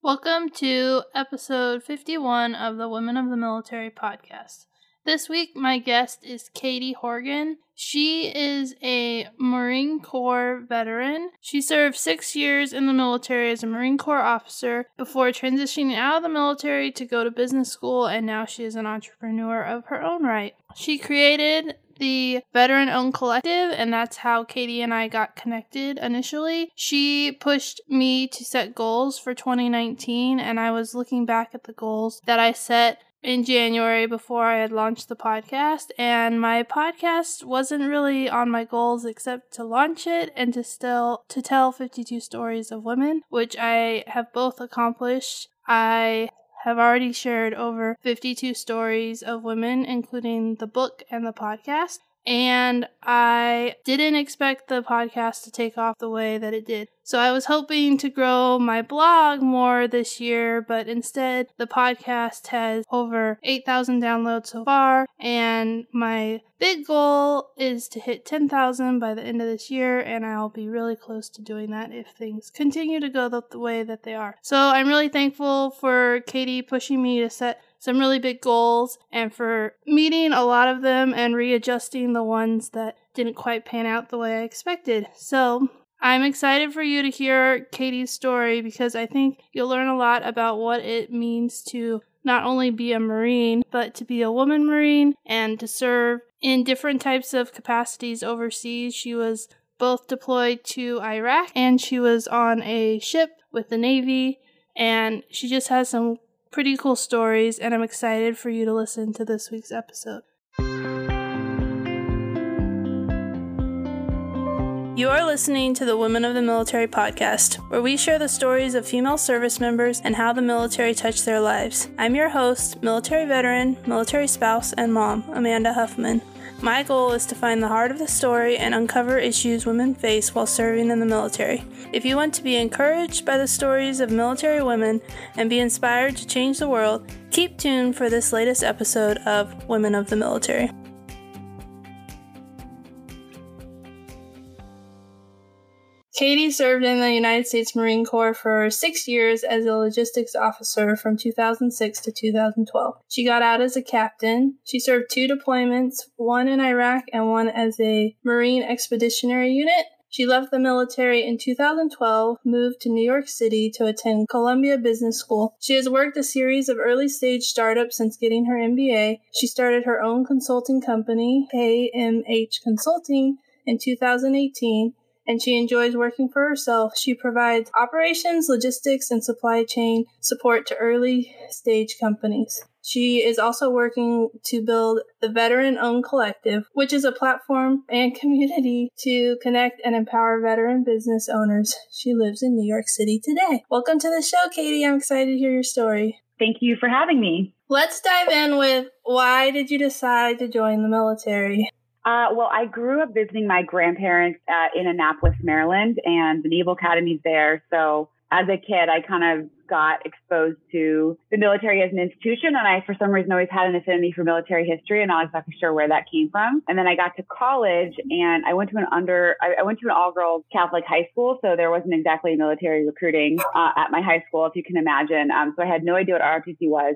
Welcome to episode 51 of the Women of the Military podcast. This week, my guest is Katie Horgan. She is a Marine Corps veteran. She served six years in the military as a Marine Corps officer before transitioning out of the military to go to business school, and now she is an entrepreneur of her own right. She created the veteran owned collective, and that's how Katie and I got connected initially. She pushed me to set goals for 2019, and I was looking back at the goals that I set in January before I had launched the podcast, and my podcast wasn't really on my goals except to launch it and to still to tell 52 stories of women, which I have both accomplished. I have already shared over 52 stories of women, including the book and the podcast. And I didn't expect the podcast to take off the way that it did. So I was hoping to grow my blog more this year, but instead the podcast has over 8,000 downloads so far. And my big goal is to hit 10,000 by the end of this year. And I'll be really close to doing that if things continue to go the, the way that they are. So I'm really thankful for Katie pushing me to set some really big goals and for meeting a lot of them and readjusting the ones that didn't quite pan out the way I expected. So, I'm excited for you to hear Katie's story because I think you'll learn a lot about what it means to not only be a Marine, but to be a woman Marine and to serve in different types of capacities overseas. She was both deployed to Iraq and she was on a ship with the Navy, and she just has some pretty cool stories, and I'm excited for you to listen to this week's episode. You are listening to the Women of the Military podcast, where we share the stories of female service members and how the military touched their lives. I'm your host, military veteran, military spouse, and mom, Amanda Huffman. My goal is to find the heart of the story and uncover issues women face while serving in the military. If you want to be encouraged by the stories of military women and be inspired to change the world, keep tuned for this latest episode of Women of the Military. Katie served in the United States Marine Corps for six years as a logistics officer from 2006 to 2012. She got out as a captain. She served two deployments, one in Iraq and one as a Marine Expeditionary Unit. She left the military in 2012, moved to New York City to attend Columbia Business School. She has worked a series of early stage startups since getting her MBA. She started her own consulting company, KMH Consulting, in 2018 and she enjoys working for herself. She provides operations, logistics, and supply chain support to early stage companies. She is also working to build the Veteran Owned Collective, which is a platform and community to connect and empower veteran business owners. She lives in New York City today. Welcome to the show, Katie. I'm excited to hear your story. Thank you for having me. Let's dive in with why did you decide to join the military? Uh, well, I grew up visiting my grandparents uh, in Annapolis, Maryland, and the Naval Academy's there. So as a kid, I kind of got exposed to the military as an institution. And I, for some reason, always had an affinity for military history and not exactly sure where that came from. And then I got to college and I went to an under, I, I went to an all girls Catholic high school. So there wasn't exactly military recruiting uh, at my high school, if you can imagine. Um, so I had no idea what ROTC was.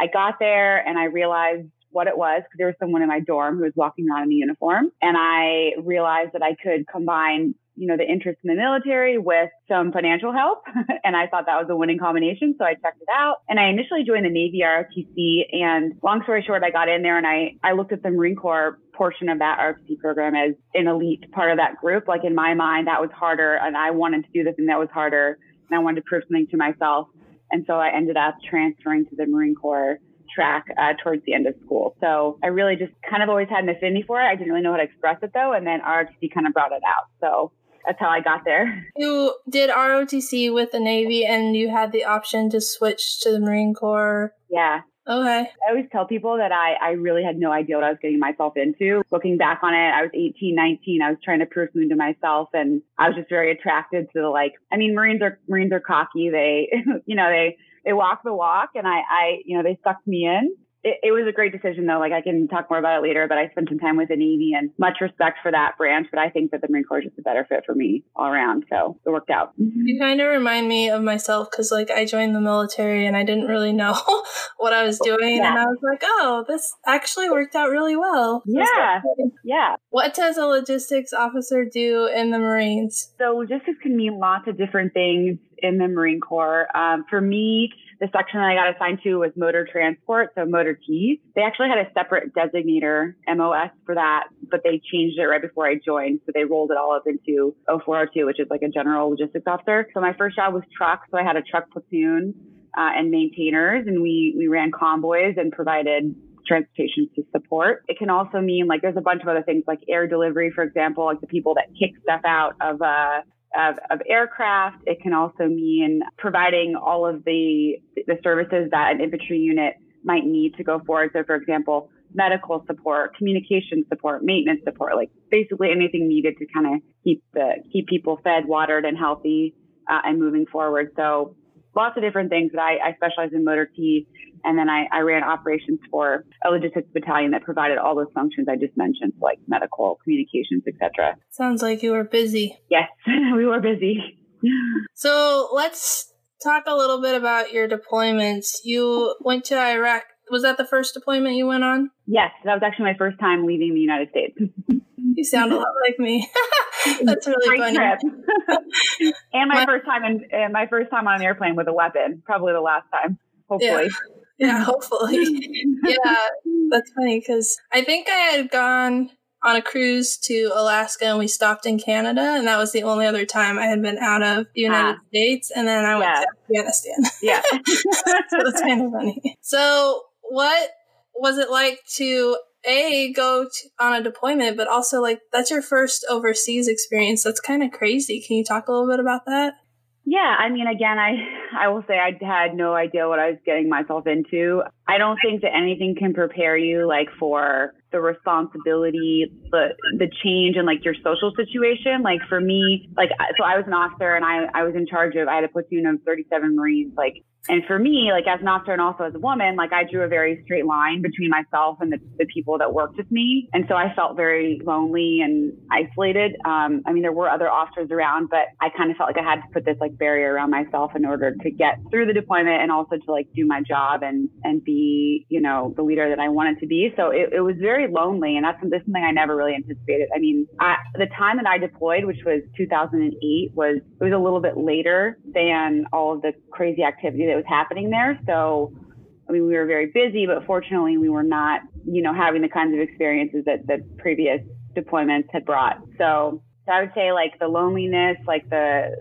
I got there and I realized what it was because there was someone in my dorm who was walking around in a uniform. And I realized that I could combine you know, the interest in the military with some financial help. and I thought that was a winning combination. So I checked it out and I initially joined the Navy ROTC. And long story short, I got in there and I, I looked at the Marine Corps portion of that ROTC program as an elite part of that group. Like in my mind, that was harder and I wanted to do the thing that was harder and I wanted to prove something to myself. And so I ended up transferring to the Marine Corps track uh, towards the end of school. So I really just kind of always had an affinity for it. I didn't really know how to express it though, and then ROTC kind of brought it out. So that's how I got there. You did ROTC with the Navy, and you had the option to switch to the Marine Corps. Yeah. Okay. I always tell people that I, I really had no idea what I was getting myself into. Looking back on it, I was 18, 19. I was trying to prove something to myself and I was just very attracted to the like, I mean, Marines are, Marines are cocky. They, you know, they, they walk the walk and I, I, you know, they sucked me in it, it, was a great decision though. Like I can talk more about it later, but I spent some time with the Navy and much respect for that branch. But I think that the Marine Corps is just a better fit for me all around. So it worked out. You kind of remind me of myself because like I joined the military and I didn't really know what I was doing. Yeah. And I was like, oh, this actually worked out really well. Yeah. Yeah. What does a logistics officer do in the Marines? So logistics can mean lots of different things in the Marine Corps. Um, for me, the section that I got assigned to was motor transport, so motor T. They actually had a separate designator, MOS, for that, but they changed it right before I joined. So they rolled it all up into 0402, which is like a general logistics officer. So my first job was truck. So I had a truck platoon uh, and maintainers, and we, we ran convoys and provided transportation to support. It can also mean like there's a bunch of other things like air delivery, for example, like the people that kick stuff out of uh, of, of aircraft. It can also mean providing all of the, the services that an infantry unit might need to go forward. So, for example, medical support, communication support, maintenance support, like basically anything needed to kind of keep the keep people fed, watered, and healthy uh, and moving forward. So, lots of different things. But I, I specialize in motor T and then I, I ran operations for a logistics battalion that provided all those functions I just mentioned, like medical, communications, etc. Sounds like you were busy. Yes, we were busy. so let's talk a little bit about your deployments. You went to Iraq. Was that the first deployment you went on? Yes, that was actually my first time leaving the United States. you sound a lot like me. That's really funny. and my first time in, and my first time on an airplane with a weapon. Probably the last time. Hopefully. Yeah. Yeah, hopefully. yeah, that's funny because I think I had gone on a cruise to Alaska and we stopped in Canada, and that was the only other time I had been out of the United ah. States, and then I went yeah. to Afghanistan. Yeah, so it's kind of funny. So, what was it like to a go on a deployment, but also like that's your first overseas experience? That's kind of crazy. Can you talk a little bit about that? Yeah, I mean, again, I I will say I had no idea what I was getting myself into. I don't think that anything can prepare you like for the responsibility, the the change in like your social situation. Like for me, like so I was an officer and I I was in charge of I had a platoon of 37 Marines. Like and for me, like as an officer and also as a woman, like I drew a very straight line between myself and the, the people that worked with me. And so I felt very lonely and isolated. Um, I mean, there were other officers around, but I kind of felt like I had to put this like barrier around myself in order to get through the deployment and also to like do my job and, and be, you know, the leader that I wanted to be. So it, it was very lonely. And that's something I never really anticipated. I mean, I, the time that I deployed, which was 2008 was, it was a little bit later than all of the crazy activity that was happening there. So, I mean, we were very busy, but fortunately, we were not, you know, having the kinds of experiences that the previous deployments had brought. So, so I would say like the loneliness, like the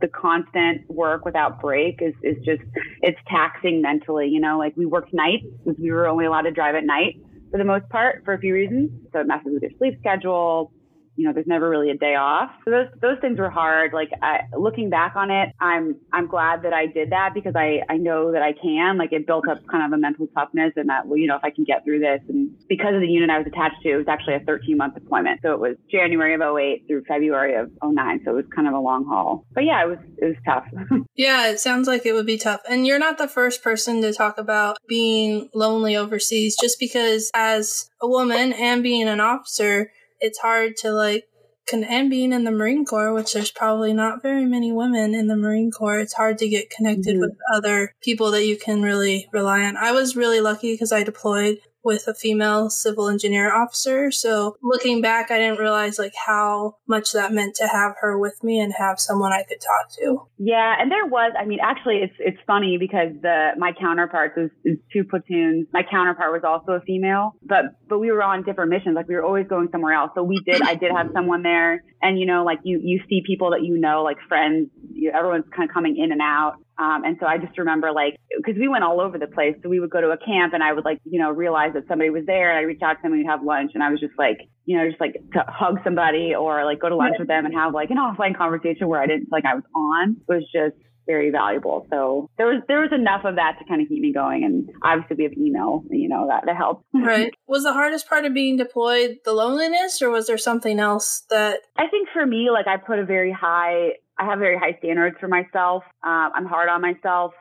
the constant work without break is, is just it's taxing mentally you know like we worked nights because we were only allowed to drive at night for the most part for a few reasons so it messes with your sleep schedule you know, there's never really a day off. So those those things were hard. Like I, looking back on it, I'm I'm glad that I did that because I I know that I can. Like it built up kind of a mental toughness and that well, you know, if I can get through this, and because of the unit I was attached to, it was actually a 13 month deployment. So it was January of 08 through February of 09. So it was kind of a long haul. But yeah, it was it was tough. yeah, it sounds like it would be tough. And you're not the first person to talk about being lonely overseas. Just because as a woman and being an officer it's hard to like con- and being in the Marine Corps, which there's probably not very many women in the Marine Corps, it's hard to get connected mm-hmm. with other people that you can really rely on. I was really lucky because I deployed with a female civil engineer officer. So looking back, I didn't realize like how much that meant to have her with me and have someone I could talk to. Yeah, and there was. I mean, actually, it's it's funny because the my counterparts is, is two platoons. My counterpart was also a female, but but we were on different missions. Like we were always going somewhere else. So we did. I did have someone there, and you know, like you you see people that you know, like friends. You, everyone's kind of coming in and out. Um, and so I just remember like, cause we went all over the place. So we would go to a camp and I would like, you know, realize that somebody was there and I reach out to them and we'd have lunch. And I was just like, you know, just like to hug somebody or like go to lunch with them and have like an offline conversation where I didn't feel like I was on It was just very valuable. So there was there was enough of that to kind of keep me going. And obviously we have email, you know, that, that helped. Right. Was the hardest part of being deployed the loneliness or was there something else that I think for me, like I put a very high I have very high standards for myself. Um, I'm hard on myself.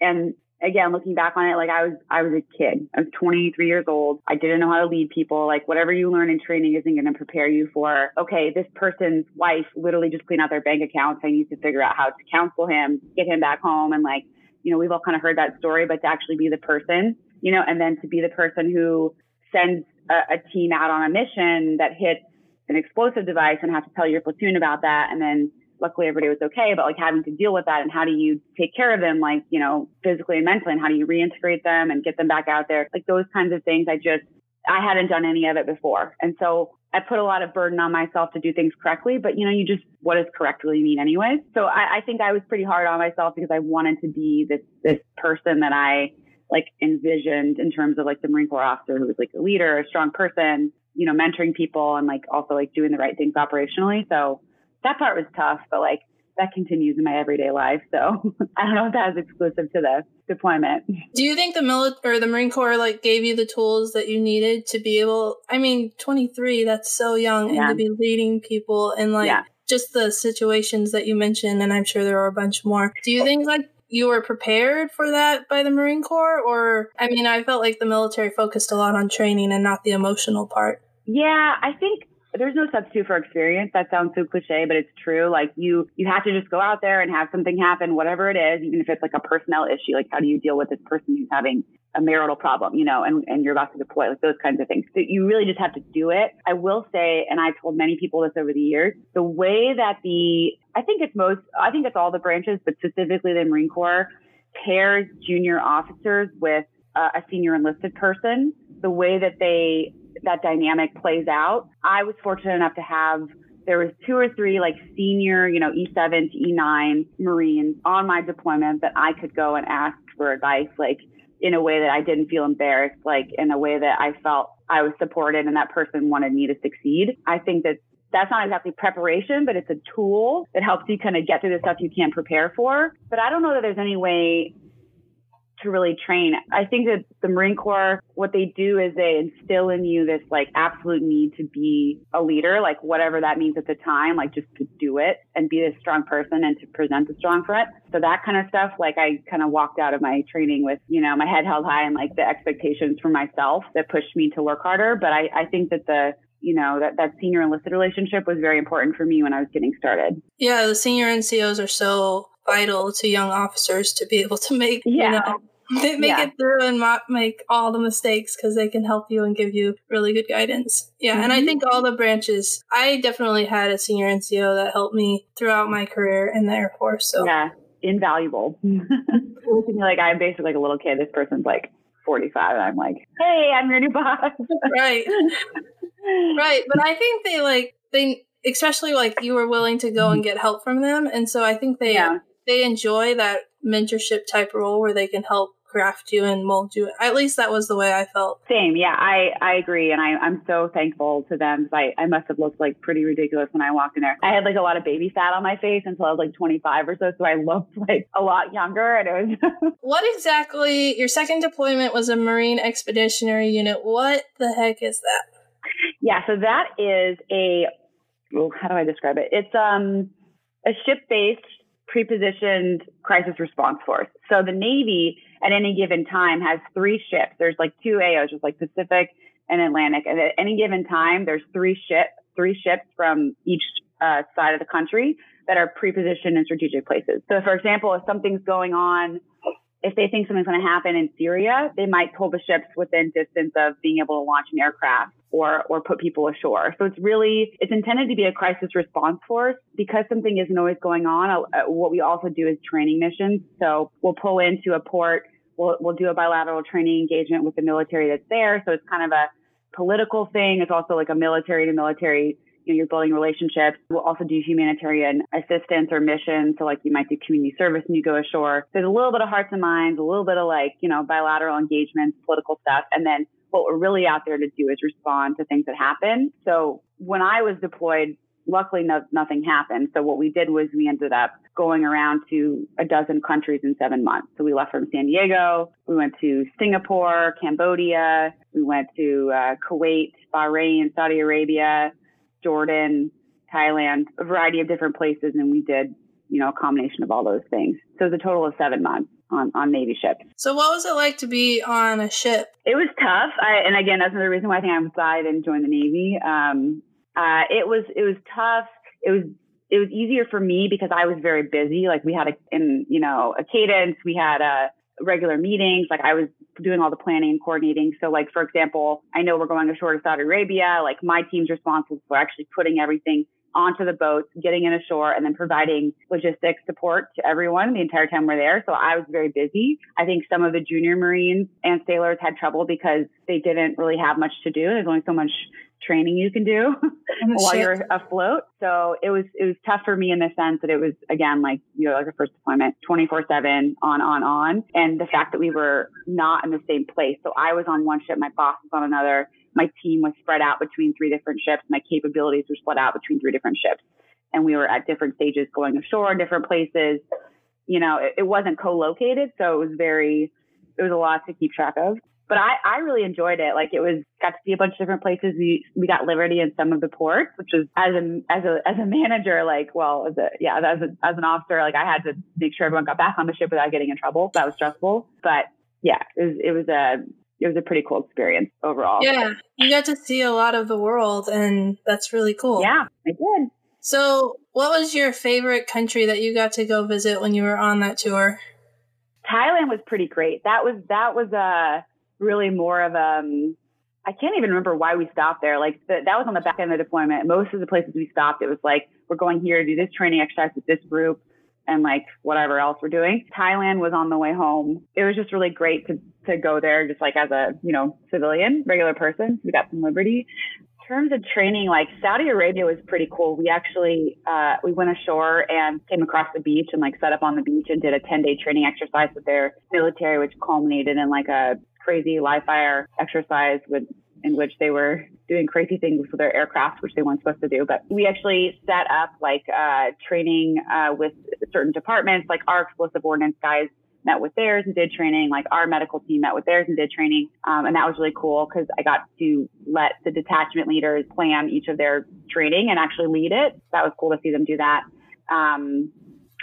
And again, looking back on it, like I was, I was a kid. I was 23 years old. I didn't know how to lead people. Like whatever you learn in training isn't going to prepare you for, okay, this person's wife literally just cleaned out their bank accounts. I need to figure out how to counsel him, get him back home. And like, you know, we've all kind of heard that story, but to actually be the person, you know, and then to be the person who sends a, a team out on a mission that hits an explosive device and have to tell your platoon about that and then luckily everybody was okay, but like having to deal with that and how do you take care of them, like, you know, physically and mentally, and how do you reintegrate them and get them back out there? Like those kinds of things. I just, I hadn't done any of it before. And so I put a lot of burden on myself to do things correctly, but you know, you just, what does correctly mean anyways? So I, I think I was pretty hard on myself because I wanted to be this, this person that I like envisioned in terms of like the Marine Corps officer who was like a leader, a strong person, you know, mentoring people and like also like doing the right things operationally. So that part was tough, but like that continues in my everyday life. So I don't know if that was exclusive to the deployment. Do you think the military or the Marine Corps like gave you the tools that you needed to be able? I mean, 23, that's so young, yeah. and to be leading people and like yeah. just the situations that you mentioned, and I'm sure there are a bunch more. Do you think like you were prepared for that by the Marine Corps, or I mean, I felt like the military focused a lot on training and not the emotional part. Yeah, I think there's no substitute for experience. That sounds so cliche, but it's true. Like you, you have to just go out there and have something happen, whatever it is, even if it's like a personnel issue. Like how do you deal with this person who's having a marital problem, you know, and, and you're about to deploy, like those kinds of things. So you really just have to do it. I will say, and I've told many people this over the years, the way that the, I think it's most, I think it's all the branches, but specifically the Marine Corps pairs junior officers with uh, a senior enlisted person, the way that they that dynamic plays out. I was fortunate enough to have there was two or three like senior, you know, E7 to E9 Marines on my deployment that I could go and ask for advice, like in a way that I didn't feel embarrassed, like in a way that I felt I was supported and that person wanted me to succeed. I think that that's not exactly preparation, but it's a tool that helps you kind of get through the stuff you can't prepare for. But I don't know that there's any way to really train. I think that the Marine Corps, what they do is they instill in you this like absolute need to be a leader, like whatever that means at the time, like just to do it and be a strong person and to present a strong front. So that kind of stuff, like I kind of walked out of my training with, you know, my head held high and like the expectations for myself that pushed me to work harder. But I, I think that the, you know, that, that senior enlisted relationship was very important for me when I was getting started. Yeah, the senior NCOs are so vital to young officers to be able to make yeah. you know they make yeah. it through and not make all the mistakes because they can help you and give you really good guidance. Yeah, mm-hmm. and I mm-hmm. think all the branches. I definitely had a senior NCO that helped me throughout my career in the Air Force. So yeah, invaluable. Looking like I'm basically like a little kid. This person's like 45, and I'm like, hey, I'm your new boss. right, right. But I think they like they, especially like you were willing to go and get help from them, and so I think they yeah. they enjoy that mentorship type role where they can help craft you and mold you. At least that was the way I felt. Same. Yeah, I, I agree. And I, I'm so thankful to them. I, I must have looked like pretty ridiculous when I walked in there. I had like a lot of baby fat on my face until I was like 25 or so. So I looked like a lot younger. And it was. what exactly, your second deployment was a Marine Expeditionary Unit. What the heck is that? Yeah. So that is a, well, how do I describe it? It's um a ship based pre-positioned crisis response force. So the Navy at any given time has three ships. There's like two AOs, just like Pacific and Atlantic. And at any given time, there's three ships, three ships from each uh, side of the country that are pre-positioned in strategic places. So for example, if something's going on if they think something's going to happen in Syria, they might pull the ships within distance of being able to launch an aircraft or or put people ashore. So it's really it's intended to be a crisis response force because something isn't always going on. Uh, what we also do is training missions. So we'll pull into a port. We'll we'll do a bilateral training engagement with the military that's there. So it's kind of a political thing. It's also like a military to military you know, you're building relationships. We'll also do humanitarian assistance or missions. So like you might do community service and you go ashore. There's a little bit of hearts and minds, a little bit of like, you know, bilateral engagements, political stuff. And then what we're really out there to do is respond to things that happen. So when I was deployed, luckily no, nothing happened. So what we did was we ended up going around to a dozen countries in seven months. So we left from San Diego, we went to Singapore, Cambodia, we went to uh, Kuwait, Bahrain, Saudi Arabia, Jordan, Thailand, a variety of different places. And we did, you know, a combination of all those things. So it was a total of seven months on, on Navy ships. So, what was it like to be on a ship? It was tough. I, and again, that's another reason why I think I'm glad I didn't join the Navy. Um, uh, it was it was tough. It was it was easier for me because I was very busy. Like we had a in you know a cadence. We had a regular meetings. Like I was doing all the planning and coordinating. So like, for example, I know we're going ashore to Saudi Arabia. Like my team's responsible for actually putting everything onto the boats, getting in ashore, and then providing logistics support to everyone the entire time we're there. So I was very busy. I think some of the junior Marines and sailors had trouble because they didn't really have much to do. There's only so much training you can do oh, while ship. you're afloat. So it was it was tough for me in the sense that it was again like you know like a first deployment, 24 seven on on on, and the fact that we were not in the same place. So I was on one ship, my boss was on another. My team was spread out between three different ships. My capabilities were split out between three different ships, and we were at different stages going ashore in different places. You know, it, it wasn't co-located, so it was very it was a lot to keep track of but I, I really enjoyed it. Like it was got to see a bunch of different places. We we got liberty in some of the ports, which was as a as a as a manager, like well, as a yeah, as a, as an officer, like I had to make sure everyone got back on the ship without getting in trouble. That was stressful, but yeah, it was it was a it was a pretty cool experience overall. Yeah, you got to see a lot of the world, and that's really cool. Yeah, I did. So, what was your favorite country that you got to go visit when you were on that tour? Thailand was pretty great. That was that was a uh, really more of um I can't even remember why we stopped there. Like the, that was on the back end of the deployment. Most of the places we stopped, it was like we're going here to do this training exercise with this group and like whatever else we're doing. Thailand was on the way home. It was just really great to to go there, just like as a you know civilian, regular person. We got some liberty. In terms of training, like Saudi Arabia was pretty cool. We actually uh, we went ashore and came across the beach and like set up on the beach and did a 10 day training exercise with their military, which culminated in like a crazy live fire exercise with in which they were doing crazy things with their aircraft, which they weren't supposed to do. But we actually set up like uh, training uh, with certain departments, like our explosive ordnance guys met with theirs and did training. Like our medical team met with theirs and did training. Um, and that was really cool because I got to let the detachment leaders plan each of their training and actually lead it. That was cool to see them do that. Um,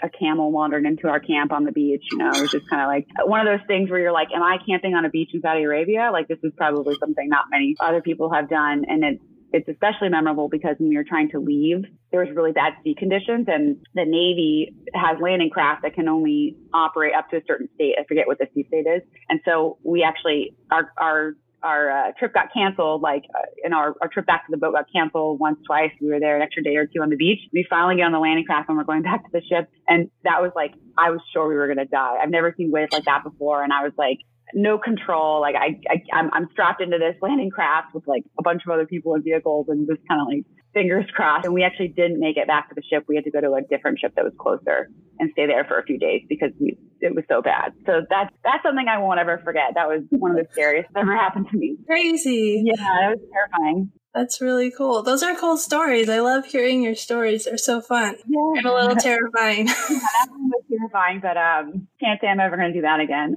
a camel wandered into our camp on the beach. You know, it was just kind of like one of those things where you're like, am I camping on a beach in Saudi Arabia? Like this is probably something not many other people have done. And it, it's especially memorable because when you're trying to leave, there was really bad sea conditions and the Navy has landing craft that can only operate up to a certain state. I forget what the sea state is. And so we actually, our, our our uh, trip got canceled, like, uh, and our, our trip back to the boat got canceled once, twice. We were there an extra day or two on the beach. We finally get on the landing craft and we're going back to the ship. And that was like, I was sure we were going to die. I've never seen waves like that before. And I was like, no control. Like I, I I'm, I'm strapped into this landing craft with like a bunch of other people and vehicles and just kind of like fingers crossed. And we actually didn't make it back to the ship. We had to go to a different ship that was closer and stay there for a few days because we, it was so bad. So that's that's something I won't ever forget. That was one of the scariest that ever happened to me. Crazy. Yeah, it was terrifying. That's really cool. Those are cool stories. I love hearing your stories. They're so fun. Yeah. And a little terrifying. yeah, that one was terrifying, but um, can't say I'm ever going to do that again.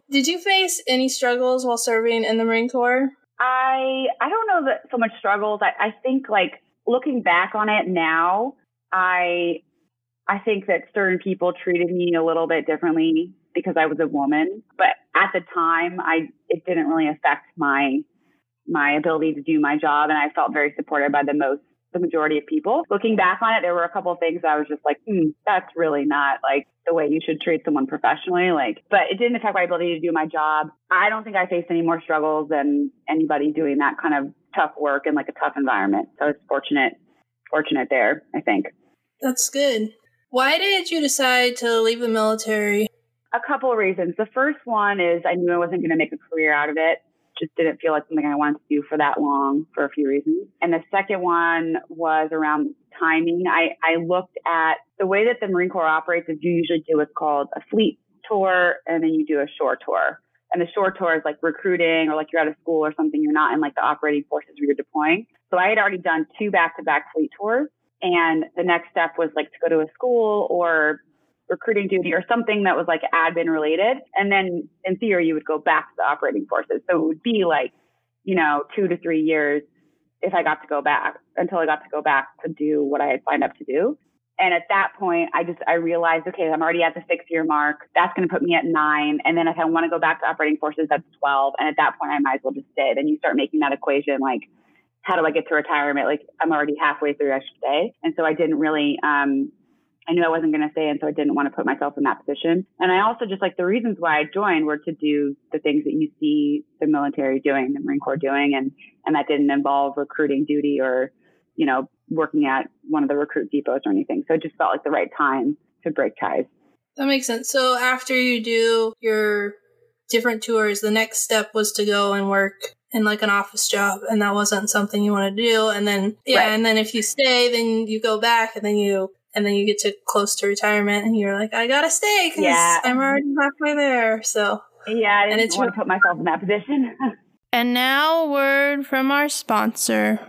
Did you face any struggles while serving in the Marine Corps? I I don't know that so much struggles. I, I think like looking back on it now, I I think that certain people treated me a little bit differently because I was a woman. But at the time, I it didn't really affect my my ability to do my job, and I felt very supported by the most the majority of people. Looking back on it, there were a couple of things I was just like, hmm, that's really not like the way you should treat someone professionally. Like, but it didn't affect my ability to do my job. I don't think I faced any more struggles than anybody doing that kind of tough work in like a tough environment. So it's fortunate, fortunate there, I think. That's good. Why did you decide to leave the military? A couple of reasons. The first one is I knew I wasn't going to make a career out of it just didn't feel like something I wanted to do for that long for a few reasons. And the second one was around timing. I, I looked at the way that the Marine Corps operates is you usually do what's called a fleet tour and then you do a shore tour. And the shore tour is like recruiting or like you're out of school or something. You're not in like the operating forces where you're deploying. So I had already done two back to back fleet tours. And the next step was like to go to a school or recruiting duty or something that was like admin related. And then in theory, you would go back to the operating forces. So it would be like, you know, two to three years if I got to go back until I got to go back to do what I had signed up to do. And at that point, I just, I realized, okay, I'm already at the six year mark. That's going to put me at nine. And then if I want to go back to operating forces, that's 12. And at that point, I might as well just stay. Then you start making that equation like, how do I get to retirement? Like I'm already halfway through, I should say. And so I didn't really, um, I knew I wasn't going to stay. And so I didn't want to put myself in that position. And I also just like the reasons why I joined were to do the things that you see the military doing, the Marine Corps doing. And, and that didn't involve recruiting duty or, you know, working at one of the recruit depots or anything. So it just felt like the right time to break ties. That makes sense. So after you do your different tours, the next step was to go and work in like an office job and that wasn't something you want to do and then yeah right. and then if you stay then you go back and then you and then you get to close to retirement and you're like i gotta stay because yeah. i'm already halfway there. So yeah i didn't and it's want to put myself in that position. And now a word from our sponsor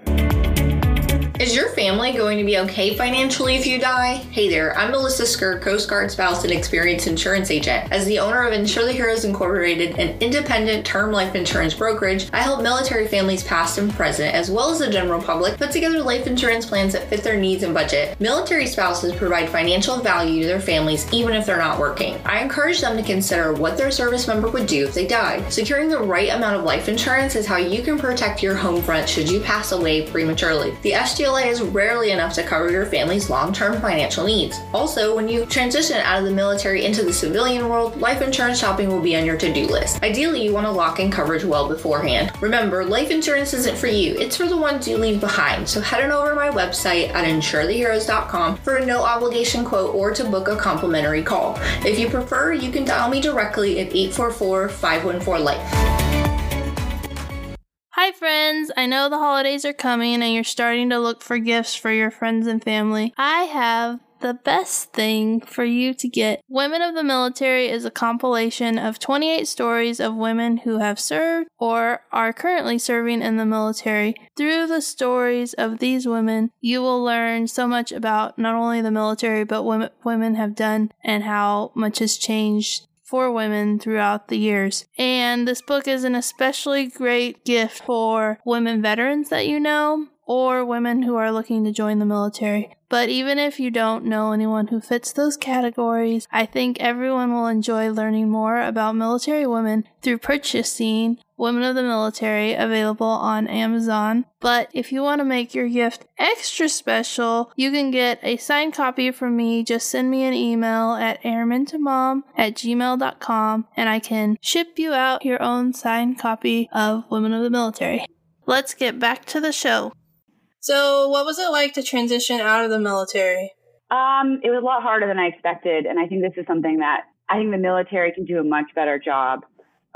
is your family going to be okay financially if you die? Hey there, I'm Melissa Skur, Coast Guard spouse and experienced insurance agent. As the owner of Insure the Heroes Incorporated, an independent term life insurance brokerage, I help military families past and present, as well as the general public, put together life insurance plans that fit their needs and budget. Military spouses provide financial value to their families even if they're not working. I encourage them to consider what their service member would do if they died. Securing the right amount of life insurance is how you can protect your home front should you pass away prematurely. The SGL is rarely enough to cover your family's long term financial needs. Also, when you transition out of the military into the civilian world, life insurance shopping will be on your to do list. Ideally, you want to lock in coverage well beforehand. Remember, life insurance isn't for you, it's for the ones you leave behind. So head on over to my website at insuretheheroes.com for a no obligation quote or to book a complimentary call. If you prefer, you can dial me directly at 844 514 Life. Hi, friends! I know the holidays are coming and you're starting to look for gifts for your friends and family. I have the best thing for you to get. Women of the Military is a compilation of 28 stories of women who have served or are currently serving in the military. Through the stories of these women, you will learn so much about not only the military, but what women have done and how much has changed for women throughout the years. And this book is an especially great gift for women veterans that you know or women who are looking to join the military. But even if you don't know anyone who fits those categories, I think everyone will enjoy learning more about military women through purchasing Women of the Military available on Amazon. But if you want to make your gift extra special, you can get a signed copy from me. Just send me an email at airmantomom at gmail.com and I can ship you out your own signed copy of Women of the Military. Let's get back to the show. So, what was it like to transition out of the military? Um, it was a lot harder than I expected, and I think this is something that I think the military can do a much better job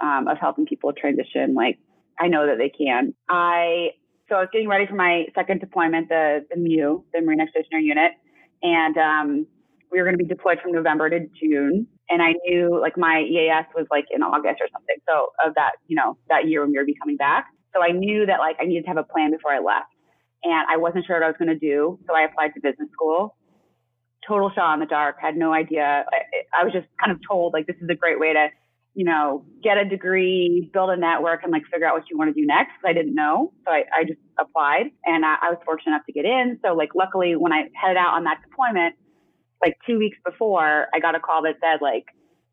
um, of helping people transition. Like I know that they can. I so I was getting ready for my second deployment, the the MEU, the Marine Expeditionary Unit, and um, we were going to be deployed from November to June. And I knew like my EAS was like in August or something. So of that, you know, that year when we were be coming back. So I knew that like I needed to have a plan before I left and I wasn't sure what I was going to do. So I applied to business school. Total shot in the dark. Had no idea. I, I was just kind of told like this is a great way to, you know, get a degree, build a network, and like figure out what you want to do next. I didn't know, so I, I just applied, and I, I was fortunate enough to get in. So like luckily, when I headed out on that deployment, like two weeks before, I got a call that said like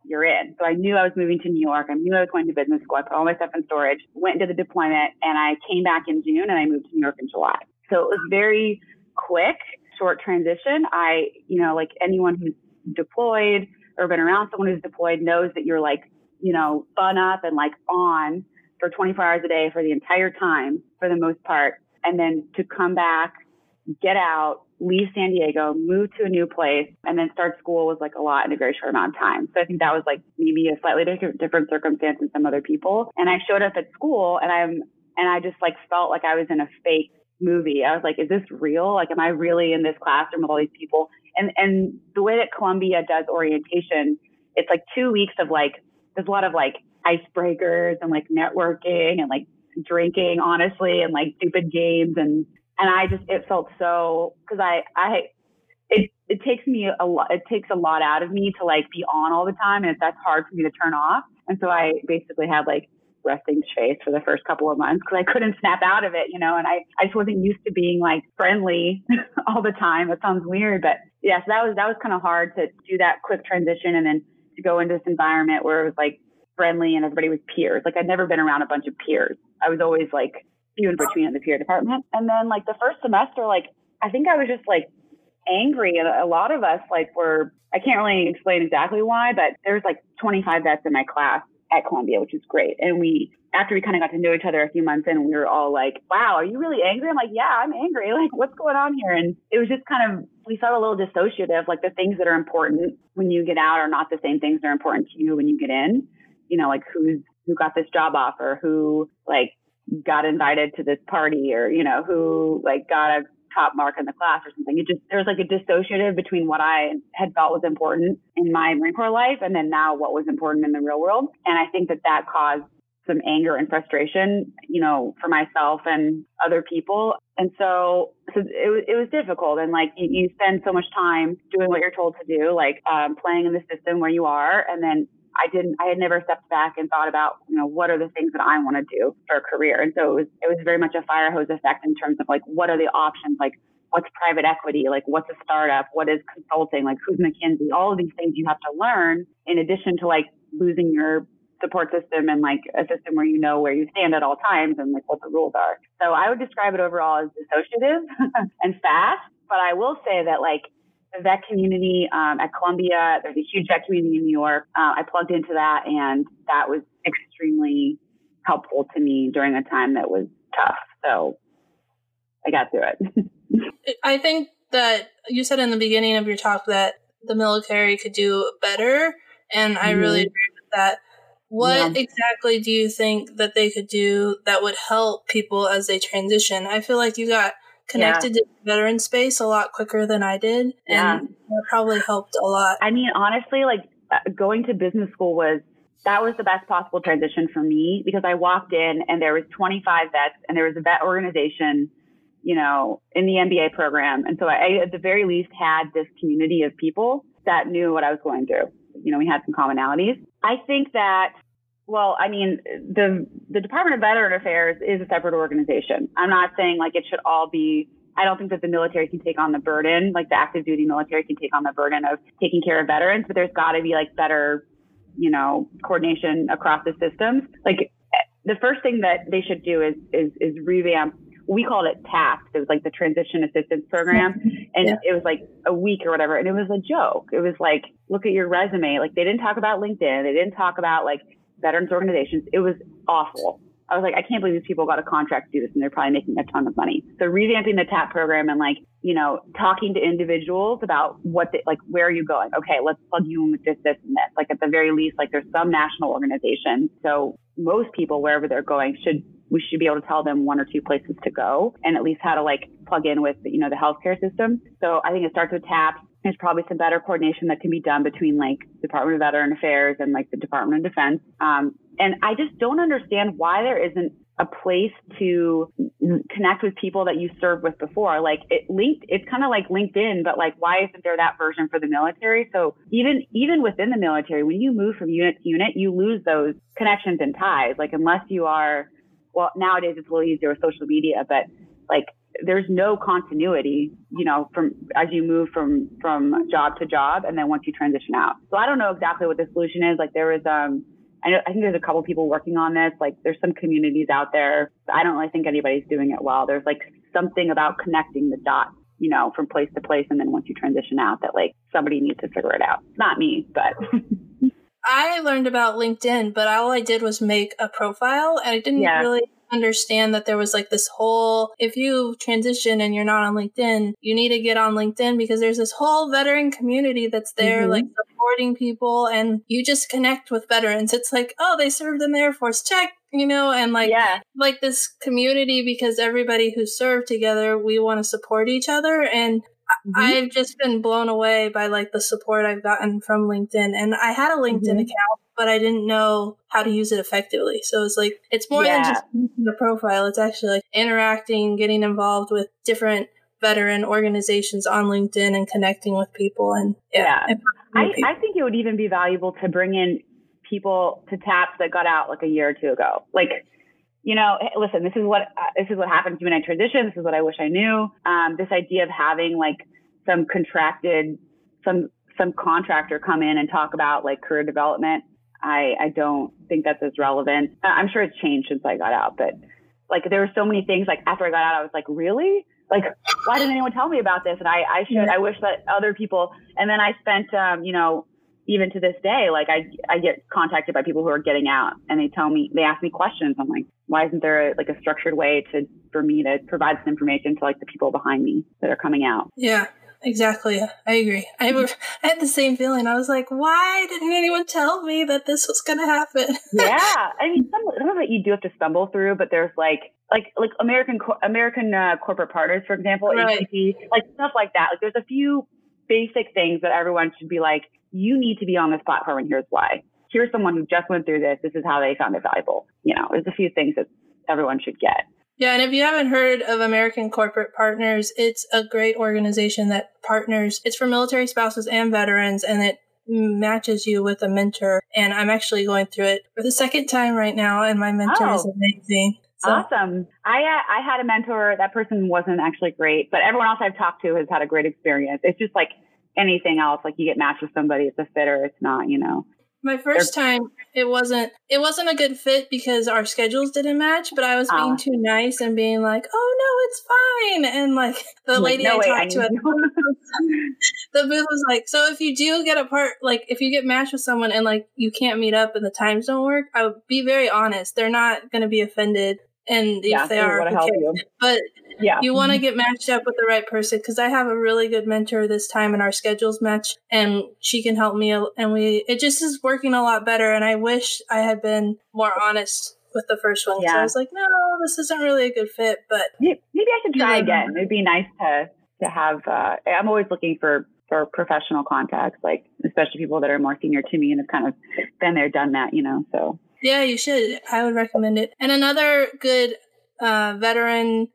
you're in. So I knew I was moving to New York. I knew I was going to business school. I put all my stuff in storage, went into the deployment, and I came back in June and I moved to New York in July. So it was very quick, short transition. I, you know, like anyone who's deployed or been around someone who's deployed knows that you're like, you know, fun up and like on for 24 hours a day for the entire time for the most part. And then to come back, get out, leave San Diego, move to a new place, and then start school was like a lot in a very short amount of time. So I think that was like maybe a slightly different circumstance than some other people. And I showed up at school and I'm, and I just like felt like I was in a fake movie. I was like, is this real? Like, am I really in this classroom with all these people? And and the way that Columbia does orientation, it's like two weeks of like there's a lot of like icebreakers and like networking and like drinking, honestly, and like stupid games and and I just it felt so because I I it it takes me a lot it takes a lot out of me to like be on all the time and that's hard for me to turn off. And so I basically had like resting face for the first couple of months because I couldn't snap out of it, you know, and I, I just wasn't used to being like friendly all the time. It sounds weird, but yeah, so that was that was kind of hard to do that quick transition and then to go into this environment where it was like friendly and everybody was peers. Like I'd never been around a bunch of peers. I was always like few in between in the peer department. And then like the first semester, like I think I was just like angry. And a lot of us like were, I can't really explain exactly why, but there was like 25 vets in my class at Columbia, which is great. And we, after we kind of got to know each other a few months in, we were all like, wow, are you really angry? I'm like, yeah, I'm angry. Like, what's going on here? And it was just kind of, we felt a little dissociative. Like the things that are important when you get out are not the same things that are important to you when you get in. You know, like who's, who got this job offer, who like got invited to this party or, you know, who like got a top mark in the class or something. It just, there's like a dissociative between what I had felt was important in my Marine Corps life and then now what was important in the real world. And I think that that caused some anger and frustration, you know, for myself and other people. And so, so it, it was difficult. And like you, you spend so much time doing what you're told to do, like um, playing in the system where you are, and then I didn't, I had never stepped back and thought about, you know, what are the things that I want to do for a career. And so it was, it was very much a fire hose effect in terms of like, what are the options? Like, what's private equity? Like, what's a startup? What is consulting? Like, who's McKinsey? All of these things you have to learn in addition to like losing your support system and like a system where you know where you stand at all times and like what the rules are. So I would describe it overall as dissociative and fast. But I will say that like the vet community um, at Columbia. There's a huge vet community in New York. Uh, I plugged into that, and that was extremely helpful to me during a time that was tough. So I got through it. I think that you said in the beginning of your talk that the military could do better, and I mm-hmm. really agree with that. What yeah. exactly do you think that they could do that would help people as they transition? I feel like you got connected yeah. to veteran space a lot quicker than I did. And yeah. that probably helped a lot. I mean, honestly, like uh, going to business school was that was the best possible transition for me because I walked in and there was 25 vets and there was a vet organization, you know, in the MBA program. And so I, at the very least, had this community of people that knew what I was going through. You know, we had some commonalities. I think that well, I mean, the the Department of Veteran Affairs is a separate organization. I'm not saying like it should all be. I don't think that the military can take on the burden, like the active duty military can take on the burden of taking care of veterans, but there's got to be like better, you know, coordination across the systems. Like the first thing that they should do is is is revamp. We called it TAPS. It was like the Transition Assistance Program, mm-hmm. and yeah. it was like a week or whatever, and it was a joke. It was like, look at your resume. Like they didn't talk about LinkedIn. They didn't talk about like veterans organizations. It was awful. I was like, I can't believe these people got a contract to do this and they're probably making a ton of money. So revamping the TAP program and like, you know, talking to individuals about what, they, like, where are you going? Okay, let's plug you in with this, this, and this. Like at the very least, like there's some national organization. So most people, wherever they're going, should we should be able to tell them one or two places to go and at least how to like plug in with you know the healthcare system. So I think it starts with TAPS there's probably some better coordination that can be done between like Department of Veteran Affairs and like the Department of Defense. Um, and I just don't understand why there isn't a place to connect with people that you served with before. Like it linked, it's kind of like LinkedIn, but like why isn't there that version for the military? So even even within the military, when you move from unit to unit, you lose those connections and ties. Like unless you are, well, nowadays it's a little easier with social media, but like there's no continuity, you know, from as you move from from job to job, and then once you transition out. So I don't know exactly what the solution is. Like there was, um, I know I think there's a couple people working on this. Like there's some communities out there. I don't really think anybody's doing it well. There's like something about connecting the dots, you know, from place to place, and then once you transition out, that like somebody needs to figure it out. Not me, but. I learned about LinkedIn, but all I did was make a profile and I didn't yeah. really understand that there was like this whole if you transition and you're not on LinkedIn, you need to get on LinkedIn because there's this whole veteran community that's there mm-hmm. like supporting people and you just connect with veterans. It's like, oh, they served in the Air Force, check, you know, and like yeah. like this community because everybody who served together, we want to support each other and Mm-hmm. I've just been blown away by like the support I've gotten from LinkedIn. And I had a LinkedIn mm-hmm. account, but I didn't know how to use it effectively. So it's like it's more yeah. than just the profile. It's actually like interacting, getting involved with different veteran organizations on LinkedIn and connecting with people. And yeah, yeah. I, I think it would even be valuable to bring in people to TAPS that got out like a year or two ago. Like you know, listen, this is what uh, this is what happened to me when I transitioned. This is what I wish I knew. Um, this idea of having like some contracted, some some contractor come in and talk about like career development. I I don't think that's as relevant. I'm sure it's changed since I got out, but like there were so many things like after I got out, I was like, really? Like, why didn't anyone tell me about this? And I, I should, I wish that other people, and then I spent, um, you know, even to this day, like I, I get contacted by people who are getting out and they tell me, they ask me questions. I'm like, why isn't there a, like a structured way to, for me to provide this information to like the people behind me that are coming out? Yeah. Exactly. I agree. I, I had the same feeling. I was like, why didn't anyone tell me that this was going to happen? yeah. I mean, some, some of it you do have to stumble through, but there's like, like, like American, American uh, corporate partners, for example, right. Like stuff like that. Like there's a few basic things that everyone should be like, you need to be on this platform and here's why. Here's someone who just went through this. This is how they found it valuable. You know, there's a few things that everyone should get. Yeah, and if you haven't heard of American Corporate Partners, it's a great organization that partners. It's for military spouses and veterans, and it matches you with a mentor. And I'm actually going through it for the second time right now, and my mentor oh, is amazing. So. Awesome. I uh, I had a mentor. That person wasn't actually great, but everyone else I've talked to has had a great experience. It's just like anything else. Like you get matched with somebody, it's a fit or it's not. You know. My 1st time, it wasn't it wasn't a good fit because our schedules didn't match. But I was being oh. too nice and being like, "Oh no, it's fine." And like the lady no, I talked to, at the booth was like, "So if you do get a part, like if you get matched with someone and like you can't meet up and the times don't work, I would be very honest. They're not going to be offended, and yeah, if they are, okay. but yeah. You want to get matched up with the right person because I have a really good mentor this time and our schedules match and she can help me and we it just is working a lot better and I wish I had been more honest with the first one. Yeah. I was like, no, this isn't really a good fit, but maybe I should try again. It'd be nice to to have uh, I'm always looking for for professional contacts, like especially people that are more senior to me and have kind of been there, done that, you know. So yeah, you should. I would recommend it. And another good uh, veteran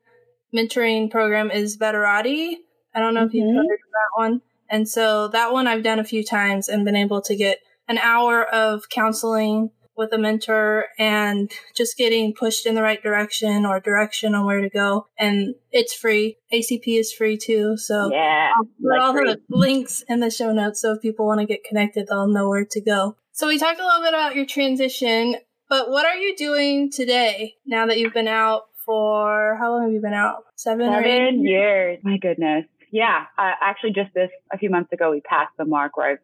mentoring program is Veterati. I don't know mm-hmm. if you've mm-hmm. heard of that one. And so that one I've done a few times and been able to get an hour of counseling with a mentor and just getting pushed in the right direction or direction on where to go. And it's free. ACP is free too. So yeah, I'll put all free. the links in the show notes. So if people want to get connected, they'll know where to go. So we talked a little bit about your transition, but what are you doing today now that you've been out for how long have you been out? Seven, Seven years. My goodness. Yeah. Uh, actually, just this a few months ago, we passed the mark where I've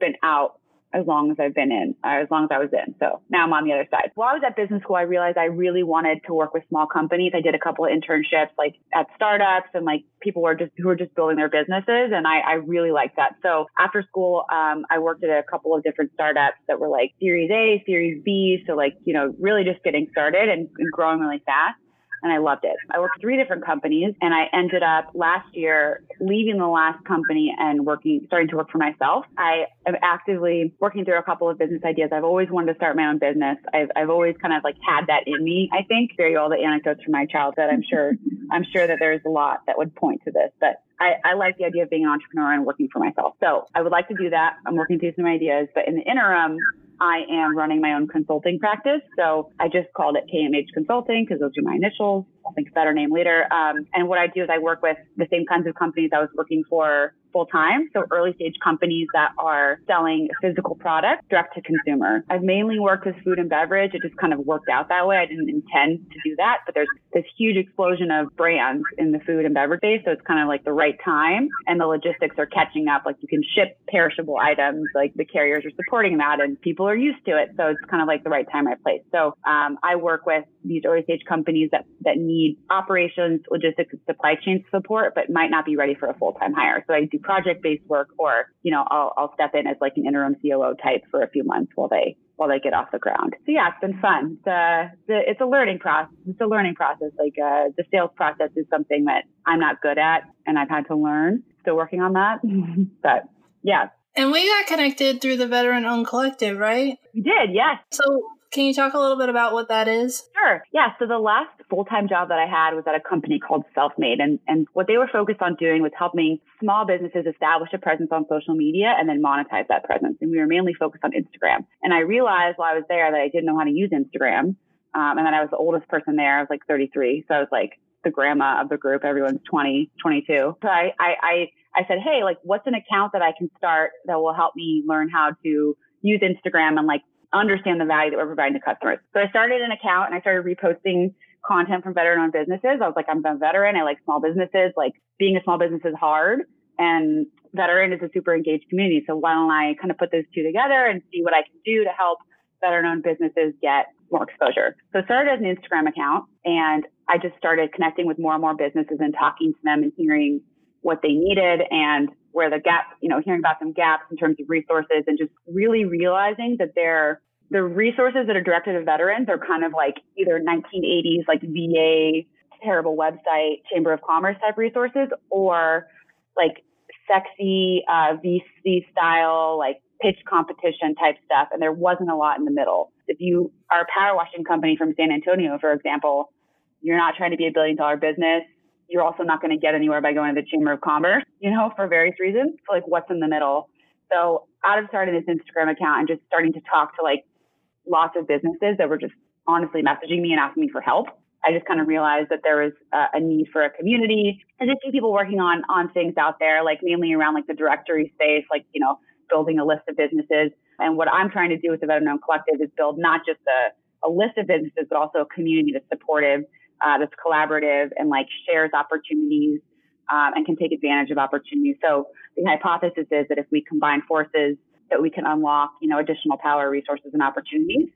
been out as long as I've been in, uh, as long as I was in. So now I'm on the other side. While I was at business school, I realized I really wanted to work with small companies. I did a couple of internships like at startups and like people were just who were just building their businesses. And I, I really liked that. So after school, um, I worked at a couple of different startups that were like series A, series B. So like, you know, really just getting started and, and growing really fast and I loved it. I worked three different companies and I ended up last year leaving the last company and working, starting to work for myself. I am actively working through a couple of business ideas. I've always wanted to start my own business. I've, I've always kind of like had that in me. I think very all the anecdotes from my childhood. I'm sure, I'm sure that there's a lot that would point to this, but I, I, like the idea of being an entrepreneur and working for myself. So I would like to do that. I'm working through some ideas, but in the interim, I am running my own consulting practice. So I just called it KMH Consulting because those are my initials. I'll think of better name later. Um, and what I do is I work with the same kinds of companies I was working for full time. So early stage companies that are selling physical products direct to consumer. I've mainly worked with food and beverage. It just kind of worked out that way. I didn't intend to do that, but there's this huge explosion of brands in the food and beverage space. So it's kind of like the right time and the logistics are catching up. Like you can ship perishable items, like the carriers are supporting that and people are used to it. So it's kind of like the right time, right place. So um, I work with these early stage companies that, that need operations, logistics, and supply chain support, but might not be ready for a full time hire. So I do project based work or, you know, I'll, I'll step in as like an interim COO type for a few months while they, while they get off the ground. So yeah, it's been fun. It's a, it's a learning process. It's a learning process. Like, uh, the sales process is something that I'm not good at and I've had to learn. Still working on that. but yeah. And we got connected through the Veteran Owned Collective, right? We did, yes. So can you talk a little bit about what that is? Sure. Yeah. So the last full-time job that I had was at a company called Selfmade. And, and what they were focused on doing was helping small businesses establish a presence on social media and then monetize that presence. And we were mainly focused on Instagram. And I realized while I was there that I didn't know how to use Instagram. Um, and then I was the oldest person there. I was like 33. So I was like the grandma of the group. Everyone's 20, 22. So I, I, I I said, Hey, like, what's an account that I can start that will help me learn how to use Instagram and like understand the value that we're providing to customers? So I started an account and I started reposting content from veteran owned businesses. I was like, I'm a veteran. I like small businesses. Like being a small business is hard and veteran is a super engaged community. So why don't I kind of put those two together and see what I can do to help veteran owned businesses get more exposure. So I started as an Instagram account and I just started connecting with more and more businesses and talking to them and hearing what they needed and where the gaps, you know, hearing about some gaps in terms of resources and just really realizing that they're the resources that are directed at veterans are kind of like either 1980s, like VA, terrible website, Chamber of Commerce type resources, or like sexy uh, VC style, like pitch competition type stuff. And there wasn't a lot in the middle. If you are a power washing company from San Antonio, for example, you're not trying to be a billion dollar business. You're also not going to get anywhere by going to the Chamber of Commerce, you know, for various reasons. So like what's in the middle? So out of starting this Instagram account and just starting to talk to like lots of businesses that were just honestly messaging me and asking me for help. I just kind of realized that there was a, a need for a community and just people working on on things out there, like mainly around like the directory space, like you know building a list of businesses. And what I'm trying to do with the Veteran Collective is build not just a, a list of businesses, but also a community that's supportive, uh, that's collaborative, and like shares opportunities um, and can take advantage of opportunities. So the hypothesis is that if we combine forces that we can unlock, you know, additional power, resources, and opportunities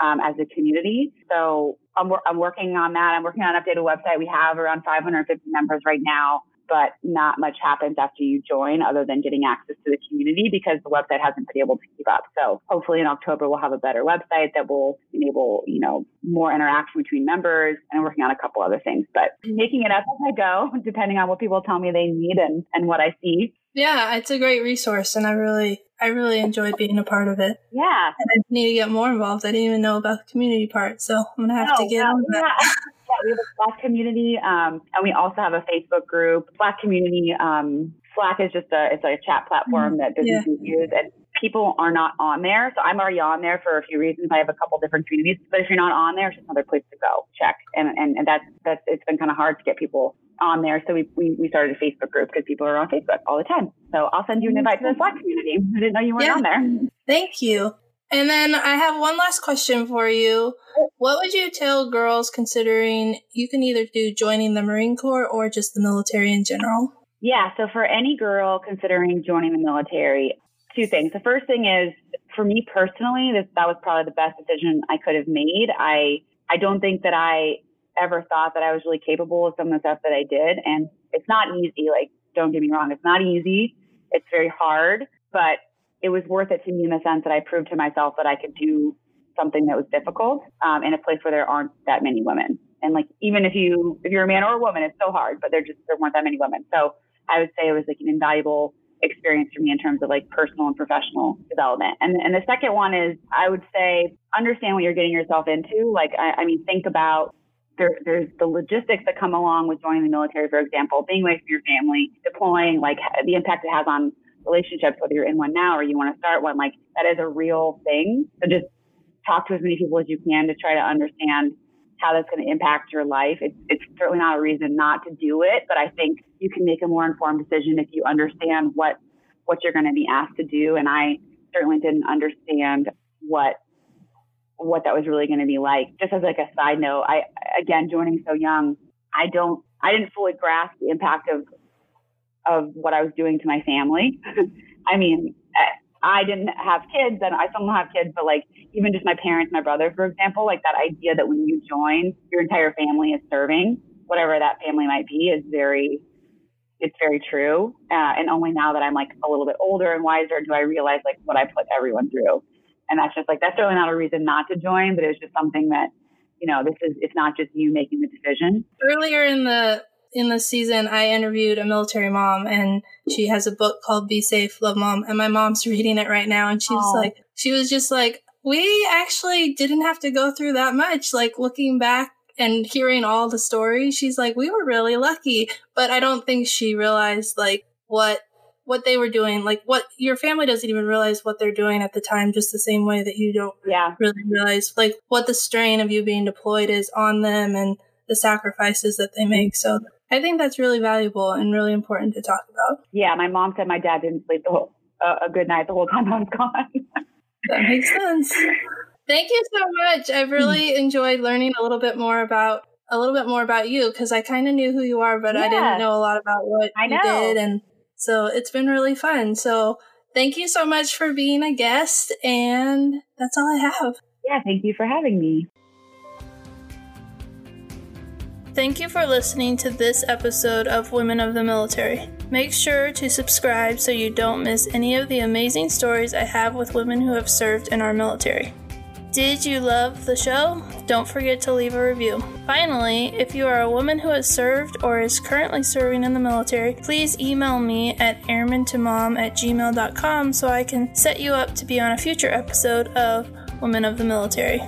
um, as a community. So I'm, I'm working on that. I'm working on an updated website. We have around 550 members right now, but not much happens after you join other than getting access to the community because the website hasn't been able to keep up. So hopefully in October, we'll have a better website that will enable, you know, more interaction between members and I'm working on a couple other things, but making it up as I go, depending on what people tell me they need and, and what I see. Yeah, it's a great resource and I really I really enjoyed being a part of it. Yeah. And I need to get more involved. I didn't even know about the community part, so I'm gonna have to oh, get on that. Yeah. we have a Slack community, um, and we also have a Facebook group. Slack community, um, Slack is just a it's like a chat platform mm-hmm. that businesses yeah. use, and people are not on there. So I'm already on there for a few reasons. I have a couple different communities, but if you're not on there, it's just another place to go check. And and, and that's that's it's been kind of hard to get people on there. So we, we, we started a Facebook group because people are on Facebook all the time. So I'll send you an invite to the Slack community. I didn't know you weren't yeah. on there. Thank you. And then I have one last question for you. What would you tell girls considering you can either do joining the Marine Corps or just the military in general? Yeah, so for any girl considering joining the military, two things. The first thing is for me personally, this that was probably the best decision I could have made. I I don't think that I ever thought that I was really capable of some of the stuff that I did. And it's not easy. Like, don't get me wrong. It's not easy. It's very hard, but it was worth it to me in the sense that I proved to myself that I could do something that was difficult um, in a place where there aren't that many women. And like, even if you, if you're a man or a woman, it's so hard, but there just, there weren't that many women. So I would say it was like an invaluable experience for me in terms of like personal and professional development. And, and the second one is I would say understand what you're getting yourself into. Like, I, I mean, think about there, there's the logistics that come along with joining the military, for example, being away from your family, deploying, like the impact it has on relationships, whether you're in one now or you want to start one, like that is a real thing. So just talk to as many people as you can to try to understand how that's going to impact your life. It's, it's certainly not a reason not to do it, but I think you can make a more informed decision if you understand what, what you're going to be asked to do. And I certainly didn't understand what what that was really going to be like. Just as like a side note, I again joining so young, I don't, I didn't fully grasp the impact of of what I was doing to my family. I mean, I didn't have kids, and I still don't have kids, but like even just my parents, my brother, for example, like that idea that when you join, your entire family is serving, whatever that family might be, is very it's very true. Uh, and only now that I'm like a little bit older and wiser do I realize like what I put everyone through. And that's just like, that's really not a reason not to join, but it's just something that, you know, this is, it's not just you making the decision. Earlier in the, in the season, I interviewed a military mom and she has a book called Be Safe, Love Mom. And my mom's reading it right now. And she was like, she was just like, we actually didn't have to go through that much. Like looking back and hearing all the stories, she's like, we were really lucky. But I don't think she realized like what what they were doing, like what your family doesn't even realize what they're doing at the time, just the same way that you don't yeah. really realize like what the strain of you being deployed is on them and the sacrifices that they make. So I think that's really valuable and really important to talk about. Yeah, my mom said my dad didn't sleep the whole, uh, a good night the whole time I was gone. that makes sense. Thank you so much. I've really enjoyed learning a little bit more about a little bit more about you because I kind of knew who you are, but yeah. I didn't know a lot about what I you did, and so it's been really fun. So thank you so much for being a guest, and that's all I have. Yeah, thank you for having me. Thank you for listening to this episode of Women of the Military. Make sure to subscribe so you don't miss any of the amazing stories I have with women who have served in our military. Did you love the show? Don't forget to leave a review. Finally, if you are a woman who has served or is currently serving in the military, please email me at airmantomom at gmail.com so I can set you up to be on a future episode of Women of the Military.